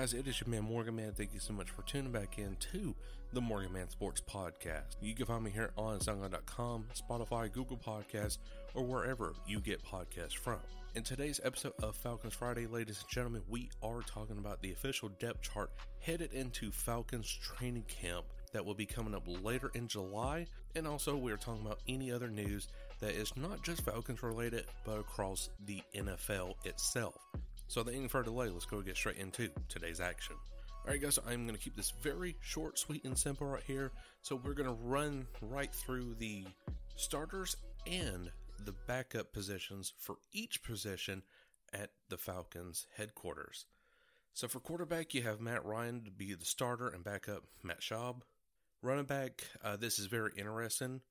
Guys? It is your man, Morgan Man. Thank you so much for tuning back in to the Morgan Man Sports Podcast. You can find me here on SoundCloud.com, Spotify, Google Podcasts, or wherever you get podcasts from. In today's episode of Falcons Friday, ladies and gentlemen, we are talking about the official depth chart headed into Falcons training camp that will be coming up later in July. And also, we are talking about any other news that is not just Falcons related, but across the NFL itself. So, without any further delay, let's go get straight into today's action. Alright, guys, so I'm going to keep this very short, sweet, and simple right here. So, we're going to run right through the starters and the backup positions for each position at the Falcons headquarters. So, for quarterback, you have Matt Ryan to be the starter and backup Matt Schaub. Running back, uh, this is very interesting.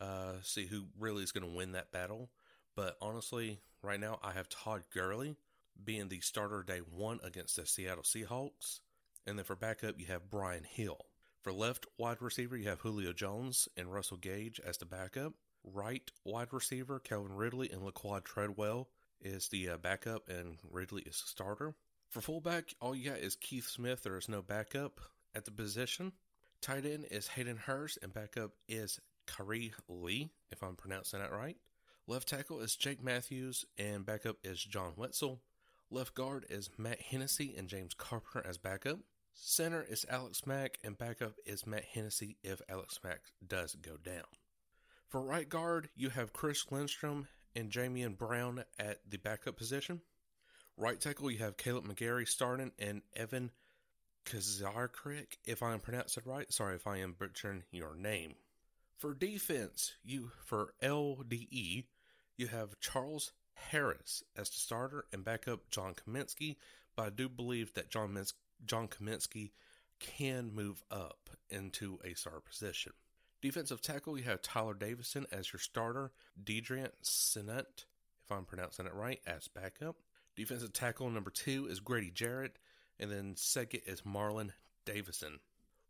Uh, see who really is going to win that battle. But honestly, right now, I have Todd Gurley being the starter day one against the Seattle Seahawks. And then for backup, you have Brian Hill. For left wide receiver, you have Julio Jones and Russell Gage as the backup. Right wide receiver, Calvin Ridley and Laquon Treadwell is the uh, backup, and Ridley is the starter. For fullback, all you got is Keith Smith. There is no backup at the position. Tight end is Hayden Hurst, and backup is Khari Lee, if I'm pronouncing that right. Left tackle is Jake Matthews, and backup is John Wetzel. Left guard is Matt Hennessy and James Carpenter as backup. Center is Alex Mack, and backup is Matt Hennessy if Alex Mack does go down. For right guard, you have Chris Lindstrom and Jamon Brown at the backup position. Right tackle, you have Kaleb McGary starting and Evan Kazarkrik, if I am pronouncing it right. Sorry if I am butchering your name. For defense, you for LDE, you have Charles Harris as the starter and backup John Cominsky, but I do believe that John Mins- John Cominsky can move up into a star position. Defensive tackle, you have Tyler Davison as your starter, Deadrin Senat, if I'm pronouncing it right, as backup. Defensive tackle number two is Grady Jarrett, and then second is Marlon Davidson.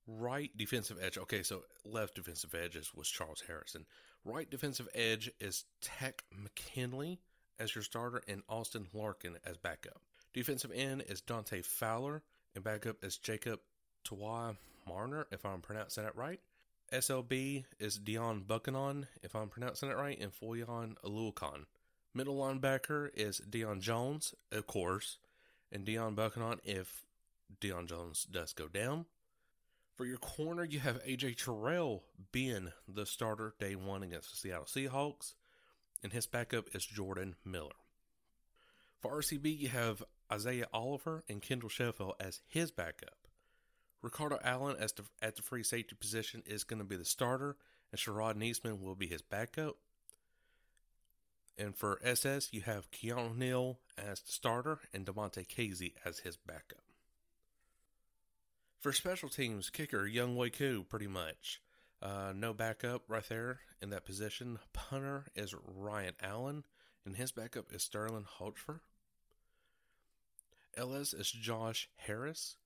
Right defensive edge. Okay, so left defensive edge was Charles Harrison. Right defensive edge is Takk McKinley as your starter and Austin Larkin as backup. Defensive end is Dante Fowler, and backup is Jacob Tawai Marner, if I'm pronouncing that right. SLB is Deone Bucannon, if I'm pronouncing it right, and Foyan Alukan. Middle linebacker is Deion Jones, of course, and Deone Bucannon if Deion Jones does go down. For your corner, you have AJ Terrell being the starter day one against the Seattle Seahawks, and his backup is Jordan Miller. For RCB, you have Isaiah Oliver and Kendall Sheffield as his backup. Ricardo Allen as the, at the free safety position is going to be the starter, and Sharrod Neasman will be his backup. And for SS, you have Keanu Neal as the starter and Devontae Casey as his backup. For special teams, kicker Younghoe Koo, pretty much. Uh, no backup right there in that position. Punter is Ryan Allen, and his backup is Sterling Holtzfer. LS is Josh Harris.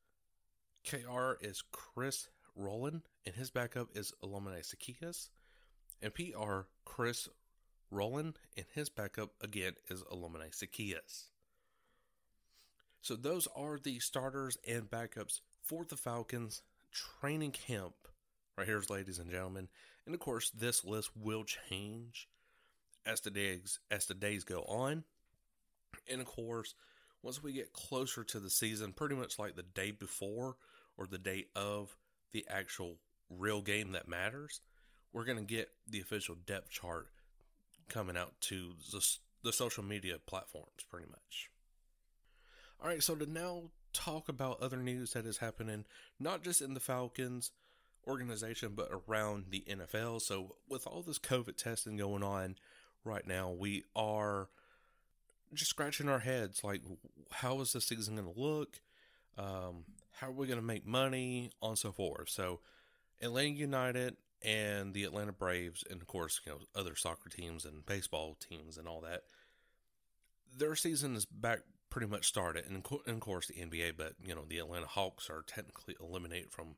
KR is Chris Rowland, and his backup is Illuminate Sakias. And PR, Chris Rowland, and his backup again is Illuminate Sakias. So those are the starters and backups for the Falcons training camp. Right here's ladies and gentlemen. And of course this list will change as the days as the days go on. And of course, once we get closer to the season, pretty much like the day before or the day of the actual real game that matters, we're going to get the official depth chart coming out to the, the social media platforms pretty much. All right, so to now talk about other news that is happening, not just in the Falcons organization, but around the NFL. So, with all this COVID testing going on right now, we are just scratching our heads like, how is this season going to look? Um, how are we going to make money? On so forth. So, Atlanta United and the Atlanta Braves, and of course, you know, other soccer teams and baseball teams and all that, their season is back pretty much started. And, and of course, the NBA, but, you know, the Atlanta Hawks are technically eliminated from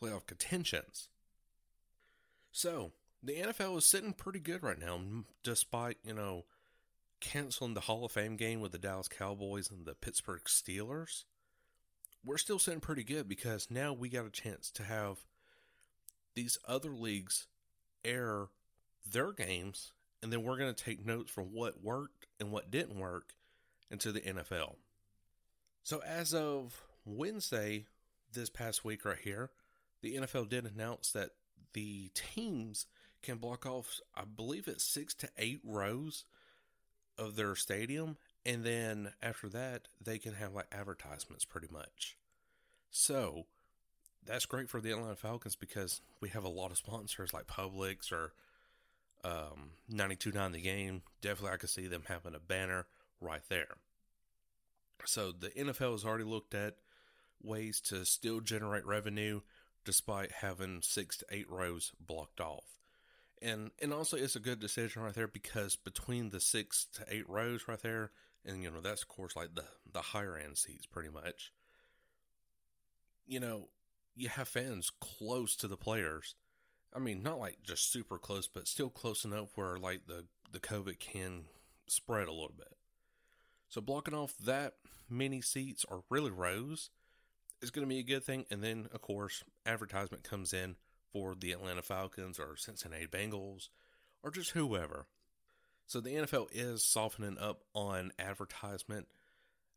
playoff contentions. So, the NFL is sitting pretty good right now, despite, you know, canceling the Hall of Fame game with the Dallas Cowboys and the Pittsburgh Steelers. We're still sitting pretty good because now we got a chance to have these other leagues air their games, and then we're going to take notes from what worked and what didn't work into the NFL. So, as of Wednesday this past week, right here, the NFL did announce that the teams can block off, I believe it's six to eight rows of their stadium. And then after that, they can have like advertisements pretty much. So that's great for the Atlanta Falcons because we have a lot of sponsors like Publix or um, 92.9 The Game. Definitely, I could see them having a banner right there. So the NFL has already looked at ways to still generate revenue despite having six to eight rows blocked off. And and also it's a good decision right there because between the six to eight rows right there, and you know, that's of course like the, the higher end seats pretty much. You know, you have fans close to the players. I mean, not like just super close, but still close enough where like the, the COVID can spread a little bit. So blocking off that many seats or really rows is going to be a good thing. And then, of course, advertisement comes in for the Atlanta Falcons or Cincinnati Bengals or just whoever. So the NFL is softening up on advertisement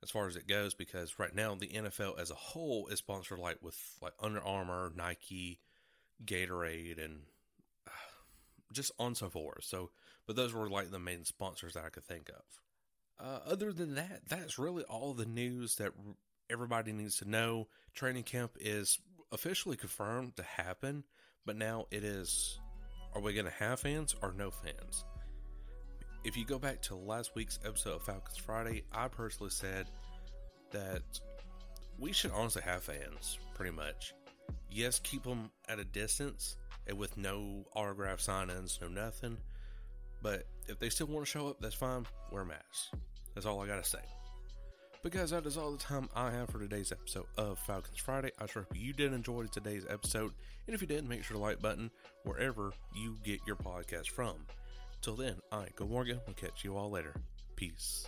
as far as it goes because right now the NFL as a whole is sponsored like with like Under Armour, Nike, Gatorade, and just on so forth. So, but those were like the main sponsors that I could think of. Uh, other than that, that's really all the news that everybody needs to know. Training camp is officially confirmed to happen, but now it is are we going to have fans or no fans? If you go back to last week's episode of Falcons Friday, I personally said that we should honestly have fans, pretty much. Yes, keep them at a distance and with no autograph sign-ins, no nothing. But if they still want to show up, that's fine. Wear masks. That's all I gotta say. But guys, that is all the time I have for today's episode of Falcons Friday. I sure hope you did enjoy today's episode. And if you did, make sure to like button wherever you get your podcast from. Till then, I, Cole Morgan, will catch you all later. Peace.